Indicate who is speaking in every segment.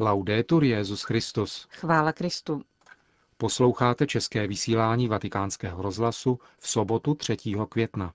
Speaker 1: Laudetur Jezus Christus.
Speaker 2: Chvála Kristu.
Speaker 1: Posloucháte české vysílání Vatikánského rozhlasu v sobotu 3. května.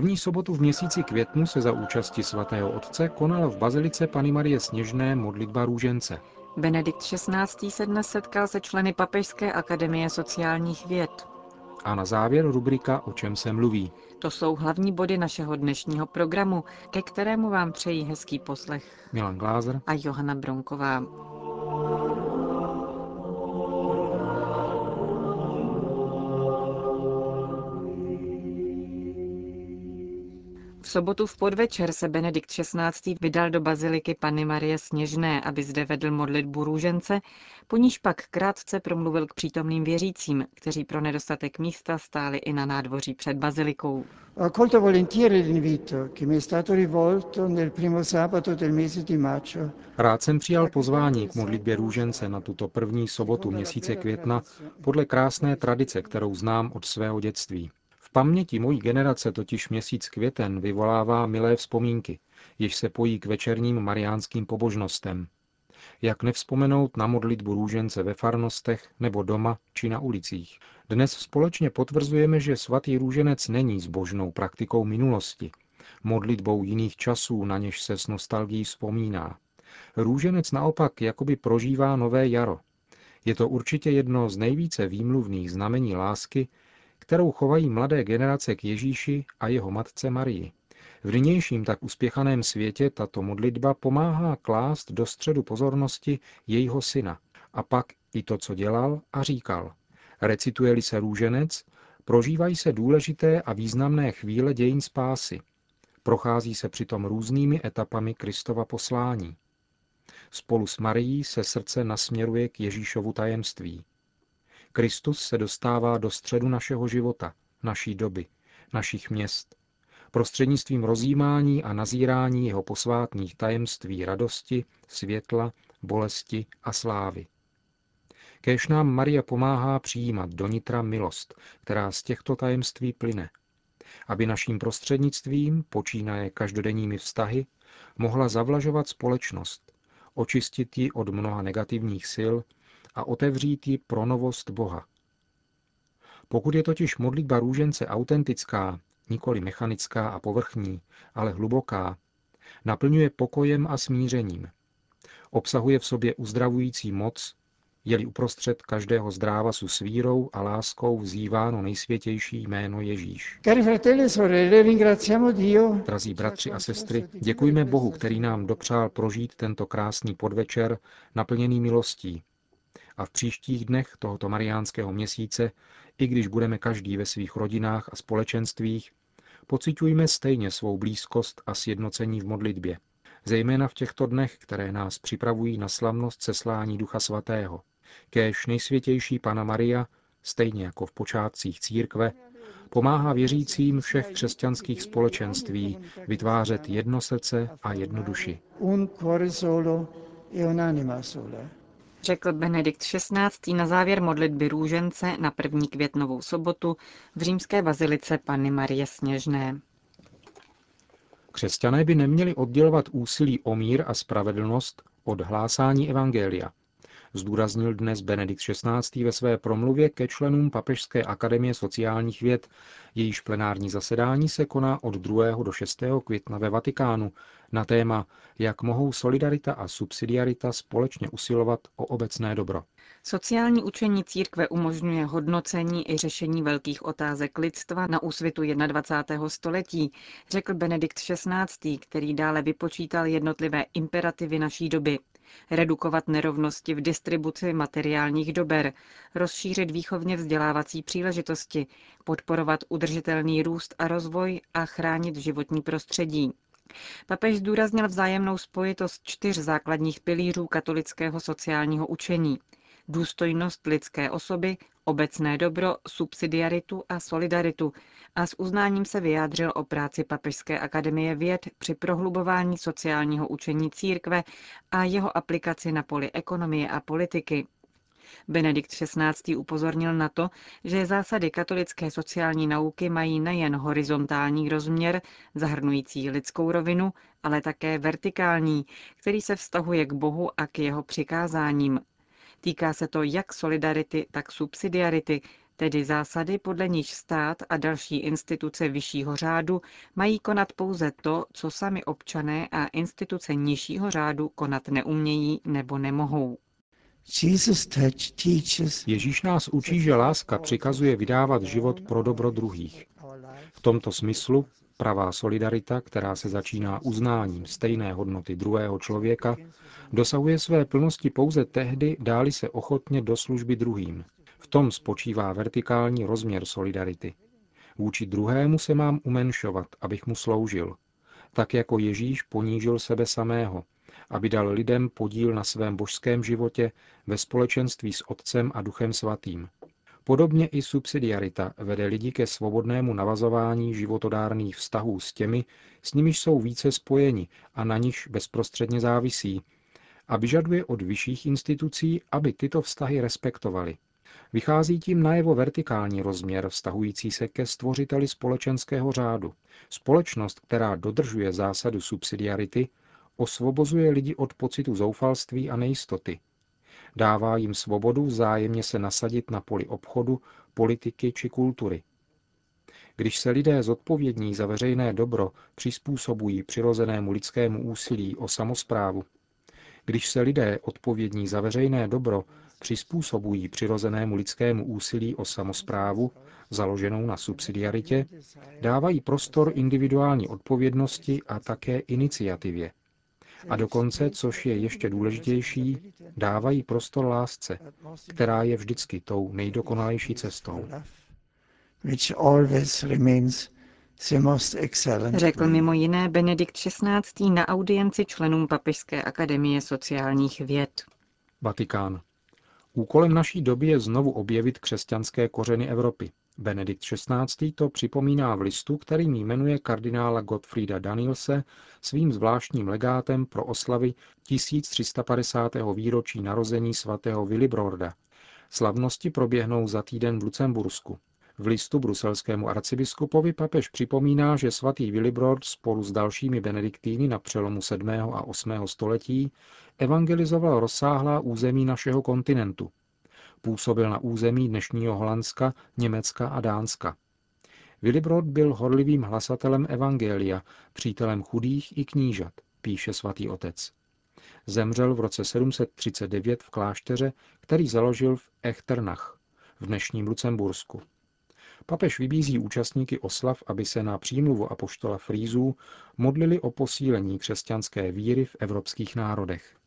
Speaker 1: První sobotu v měsíci květnu se za účasti svatého otce konala v bazilice Pany Marie Sněžné modlitba růžence.
Speaker 2: Benedikt XVI. se dnes setkal se členy Papežské akademie sociálních věd.
Speaker 1: A na závěr rubrika O čem se mluví.
Speaker 2: To jsou hlavní body našeho dnešního programu, ke kterému vám přejí hezký poslech
Speaker 1: Milan Glázer
Speaker 2: a Johana Bronková. Sobotu v podvečer se Benedikt XVI. vydal do baziliky Panny Marie Sněžné, aby zde vedl modlitbu růžence, po níž pak krátce promluvil k přítomným věřícím, kteří pro nedostatek místa stáli i na nádvoří před bazilikou.
Speaker 1: Rád jsem přijal pozvání k modlitbě růžence na tuto první sobotu měsíce května podle krásné tradice, kterou znám od svého dětství. Paměti mojí generace totiž měsíc květen vyvolává milé vzpomínky, jež se pojí k večerním mariánským pobožnostem. Jak nevzpomenout na modlitbu růžence ve farnostech nebo doma či na ulicích. Dnes společně potvrzujeme, že svatý růženec není zbožnou praktikou minulosti, modlitbou jiných časů, na něž se s nostalgií vzpomíná. Růženec naopak jakoby prožívá nové jaro. Je to určitě jedno z nejvíce výmluvných znamení lásky, kterou chovají mladé generace k Ježíši a jeho matce Marii. V nynějším tak uspěchaném světě tato modlitba pomáhá klást do středu pozornosti jejího syna a pak i to, co dělal a říkal. Recituje-li se růženec, prožívají se důležité a významné chvíle dějin spásy. Prochází se přitom různými etapami Kristova poslání. Spolu s Marií se srdce nasměruje k Ježíšovu tajemství. Kristus se dostává do středu našeho života, naší doby, našich měst. Prostřednictvím rozjímání a nazírání jeho posvátných tajemství radosti, světla, bolesti a slávy. Kéž nám Maria pomáhá přijímat do nitra milost, která z těchto tajemství plyne, aby naším prostřednictvím, počínaje každodenními vztahy, mohla zavlažovat společnost, očistit ji od mnoha negativních sil a otevřít ji pro novost Boha. Pokud je totiž modlitba růžence autentická, nikoli mechanická a povrchní, ale hluboká, naplňuje pokojem a smířením. Obsahuje v sobě uzdravující moc, je-li uprostřed každého zdrávasu s vírou a láskou vzýváno nejsvětější jméno Ježíš. Drazí bratři a sestry, děkujme Bohu, který nám dopřál prožít tento krásný podvečer naplněný milostí, a v příštích dnech tohoto mariánského měsíce, i když budeme každý ve svých rodinách a společenstvích, pocitujme stejně svou blízkost a sjednocení v modlitbě, zejména v těchto dnech, které nás připravují na slavnost seslání Ducha Svatého. Kéž nejsvětější Pana Maria, stejně jako v počátcích církve, pomáhá věřícím všech křesťanských společenství vytvářet jedno srdce a jednu duši.
Speaker 2: Řekl Benedikt XVI. na závěr modlitby růžence na první květnovou sobotu v římské bazilice Panny Marie Sněžné.
Speaker 1: Křesťané by neměli oddělovat úsilí o mír a spravedlnost od hlásání evangelia. Zdůraznil dnes Benedikt XVI. ve své promluvě ke členům Papežské akademie sociálních věd. Jejíž plenární zasedání se koná od 2. do 6. května ve Vatikánu na téma, jak mohou solidarita a subsidiarita společně usilovat o obecné dobro.
Speaker 2: Sociální učení církve umožňuje hodnocení i řešení velkých otázek lidstva na úsvitu 21. století, řekl Benedikt XVI., který dále vypočítal jednotlivé imperativy naší doby. Redukovat nerovnosti v distribuci materiálních dober, rozšířit výchovně vzdělávací příležitosti, podporovat udržitelný růst a rozvoj a chránit životní prostředí. Papež zdůraznil vzájemnou spojitost čtyř základních pilířů katolického sociálního učení – důstojnost lidské osoby, obecné dobro, subsidiaritu a solidaritu a s uznáním se vyjádřil o práci Papežské akademie věd při prohlubování sociálního učení církve a jeho aplikaci na poli ekonomie a politiky. Benedikt XVI. upozornil na to, že zásady katolické sociální nauky mají nejen horizontální rozměr, zahrnující lidskou rovinu, ale také vertikální, který se vztahuje k Bohu a k jeho přikázáním, Týká se to jak solidarity, tak subsidiarity, tedy zásady, podle níž stát a další instituce vyššího řádu mají konat pouze to, co sami občané a instituce nižšího řádu konat neumějí nebo nemohou.
Speaker 1: Ježíš nás učí, že láska přikazuje vydávat život pro dobro druhých. V tomto smyslu pravá solidarita, která se začíná uznáním stejné hodnoty druhého člověka, dosahuje své plnosti pouze tehdy, dáli se ochotně do služby druhým. V tom spočívá vertikální rozměr solidarity. Vůči druhému se mám umenšovat, abych mu sloužil. Tak jako Ježíš ponížil sebe samého, aby dal lidem podíl na svém božském životě ve společenství s Otcem a Duchem Svatým. Podobně i subsidiarita vede lidi ke svobodnému navazování životodárných vztahů s těmi, s nimiž jsou více spojeni a na niž bezprostředně závisí, a vyžaduje od vyšších institucí, aby tyto vztahy respektovali. Vychází tím najevo vertikální rozměr vztahující se ke stvořiteli společenského řádu. Společnost, která dodržuje zásadu subsidiarity, osvobozuje lidi od pocitu zoufalství a nejistoty. Dává jim svobodu vzájemně se nasadit na poli obchodu, politiky či kultury. Když se lidé zodpovědní za veřejné dobro přizpůsobují přirozenému lidskému úsilí o samozprávu, když se lidé odpovědní za veřejné dobro přizpůsobují přirozenému lidskému úsilí o samozprávu, založenou na subsidiaritě, dávají prostor individuální odpovědnosti a také iniciativě. A dokonce, což je ještě důležitější, dávají prostor lásce, která je vždycky tou nejdokonalejší cestou.
Speaker 2: Řekl mimo jiné Benedikt XVI. na audienci členům Papežské akademie sociálních věd.
Speaker 1: Vatikán. Úkolem naší doby je znovu objevit křesťanské kořeny Evropy. Benedikt XVI. to připomíná v listu, který jmenuje kardinála Gottfrieda Danielse svým zvláštním legátem pro oslavy 1350. výročí narození svatého Willibrorda. Slavnosti proběhnou za týden v Lucembursku. V listu bruselskému arcibiskupovi papež připomíná, že svatý Willibrord spolu s dalšími benediktíny na přelomu 7. a 8. století evangelizoval rozsáhlá území našeho kontinentu. Působil na území dnešního Holandska, Německa a Dánska. Willibrord byl horlivým hlasatelem evangelia, přítelem chudých i knížat, píše svatý otec. Zemřel v roce 739 v klášteře, který založil v Echternach, v dnešním Lucembursku. Papež vybízí účastníky oslav, aby se na přímluvu apoštola Frízů modlili o posílení křesťanské víry v evropských národech.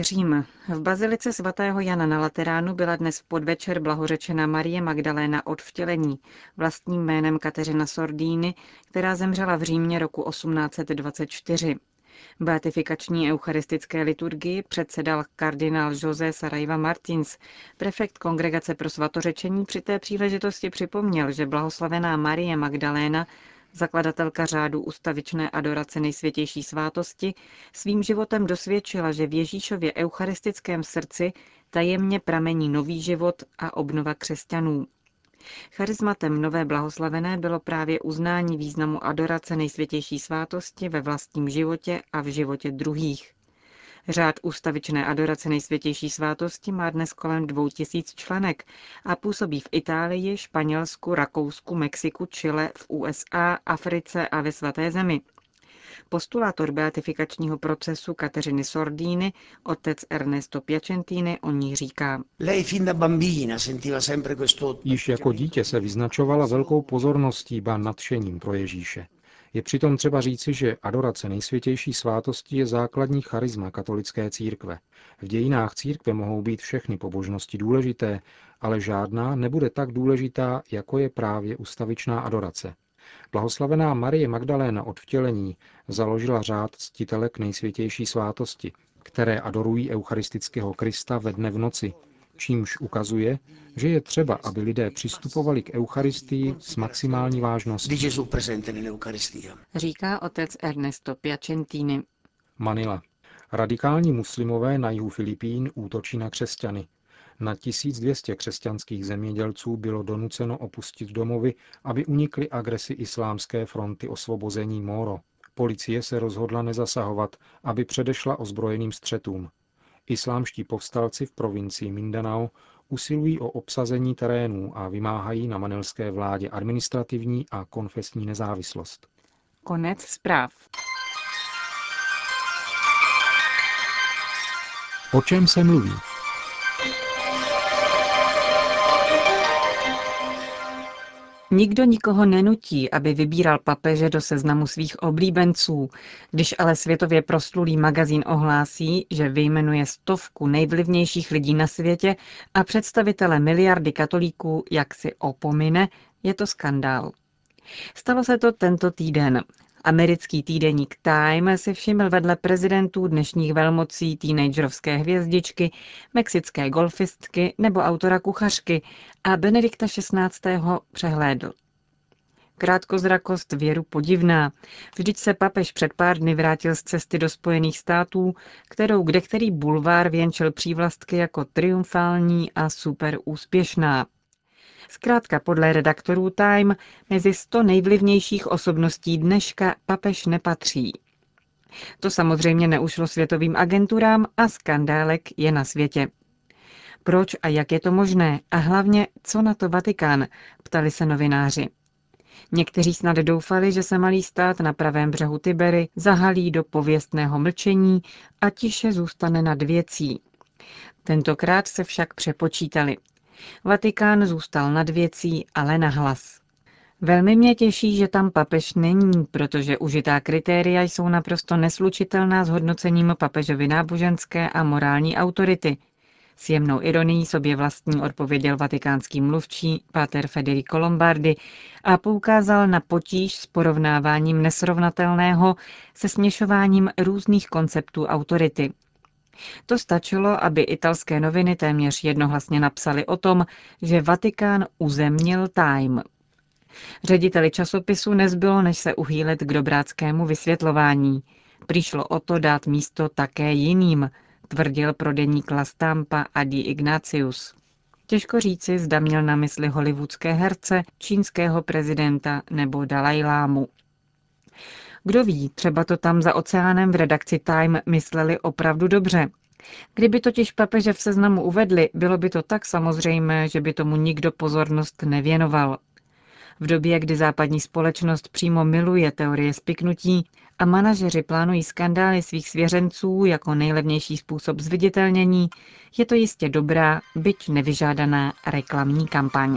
Speaker 2: Řím. V bazilice svatého Jana na Lateránu byla dnes v podvečer blahořečena Marie Magdaléna od vtělení, vlastním jménem Kateřina Sordíny, která zemřela v Římě roku 1824. Beatifikační eucharistické liturgii předsedal kardinál José Sarajva Martins. Prefekt Kongregace pro svatořečení při té příležitosti připomněl, že blahoslavená Marie Magdaléna zakladatelka řádu ustavičné adorace nejsvětější svátosti, svým životem dosvědčila, že v Ježíšově eucharistickém srdci tajemně pramení nový život a obnova křesťanů. Charizmatem nové blahoslavené bylo právě uznání významu adorace nejsvětější svátosti ve vlastním životě a v životě druhých. Řád ústavičné adorace nejsvětější svátosti má dnes kolem dvou tisíc členek a působí v Itálii, Španělsku, Rakousku, Mexiku, Chile, v USA, Africe a ve svaté zemi. Postulátor beatifikačního procesu Kateřiny Sordíny, otec Ernesto Piacentini, o ní říká.
Speaker 1: Již jako dítě se vyznačovala velkou pozorností, ba nadšením pro Ježíše. Je přitom třeba říci, že adorace nejsvětější svátosti je základní charisma katolické církve. V dějinách církve mohou být všechny pobožnosti důležité, ale žádná nebude tak důležitá, jako je právě ustavičná adorace. Blahoslavená Marie Magdaléna od vtělení založila řád ctitelek nejsvětější svátosti, které adorují eucharistického Krista ve dne v noci, čímž ukazuje, že je třeba, aby lidé přistupovali k Eucharistii s maximální vážností.
Speaker 2: Říká otec Ernesto Piacentini.
Speaker 1: Manila. Radikální muslimové na jihu Filipín útočí na křesťany. Na 1200 křesťanských zemědělců bylo donuceno opustit domovy, aby unikli agresi islámské fronty osvobození Moro. Policie se rozhodla nezasahovat, aby předešla ozbrojeným střetům. Islámští povstalci v provincii Mindanao usilují o obsazení terénů a vymáhají na manilské vládě administrativní a konfesní nezávislost.
Speaker 2: Konec zpráv.
Speaker 1: O čem se mluví?
Speaker 2: Nikdo nikoho nenutí, aby vybíral papeže do seznamu svých oblíbenců. Když ale světově proslulý magazín ohlásí, že vyjmenuje stovku nejvlivnějších lidí na světě a představitele miliardy katolíků jak si opomine, je to skandál. Stalo se to tento týden. Americký týdeník Time si všiml vedle prezidentů dnešních velmocí teenagerovské hvězdičky, mexické golfistky nebo autora kuchařky a Benedikta XVI. přehlédl. Krátkozrakost věru podivná. Vždyť se papež před pár dny vrátil z cesty do Spojených států, kterou kde který bulvár věnčil přívlastky jako triumfální a super úspěšná. Zkrátka podle redaktorů Time mezi 100 nejvlivnějších osobností dneška papež nepatří. To samozřejmě neušlo světovým agenturám a skandálek je na světě. Proč a jak je to možné? A hlavně, co na to Vatikán? Ptali se novináři. Někteří snad doufali, že se malý stát na pravém břehu Tibery zahalí do pověstného mlčení a tiše zůstane nad věcí. Tentokrát se však přepočítali. Vatikán zůstal nad věcí, ale na hlas. Velmi mě těší, že tam papež není, protože užitá kritéria jsou naprosto neslučitelná s hodnocením papežovy náboženské a morální autority. S jemnou ironií sobě vlastní odpověděl vatikánský mluvčí Pater Federico Lombardi a poukázal na potíž s porovnáváním nesrovnatelného se směšováním různých konceptů autority. To stačilo, aby italské noviny téměř jednohlasně napsali o tom, že Vatikán uzemnil Time. Řediteli časopisu nezbylo, než se uhýlet k dobráckému vysvětlování. Přišlo o to dát místo také jiným, tvrdil prodeník La Stampa Adi Ignatius. Těžko říci, zda měl na mysli hollywoodské herce, čínského prezidenta nebo Dalajlámu. Kdo ví, třeba to tam za oceánem v redakci Time mysleli opravdu dobře. Kdyby totiž papeže v seznamu uvedli, bylo by to tak samozřejmé, že by tomu nikdo pozornost nevěnoval. V době, kdy západní společnost přímo miluje teorie spiknutí a manažeři plánují skandály svých svěřenců jako nejlevnější způsob zviditelnění, je to jistě dobrá, byť nevyžádaná reklamní kampaň.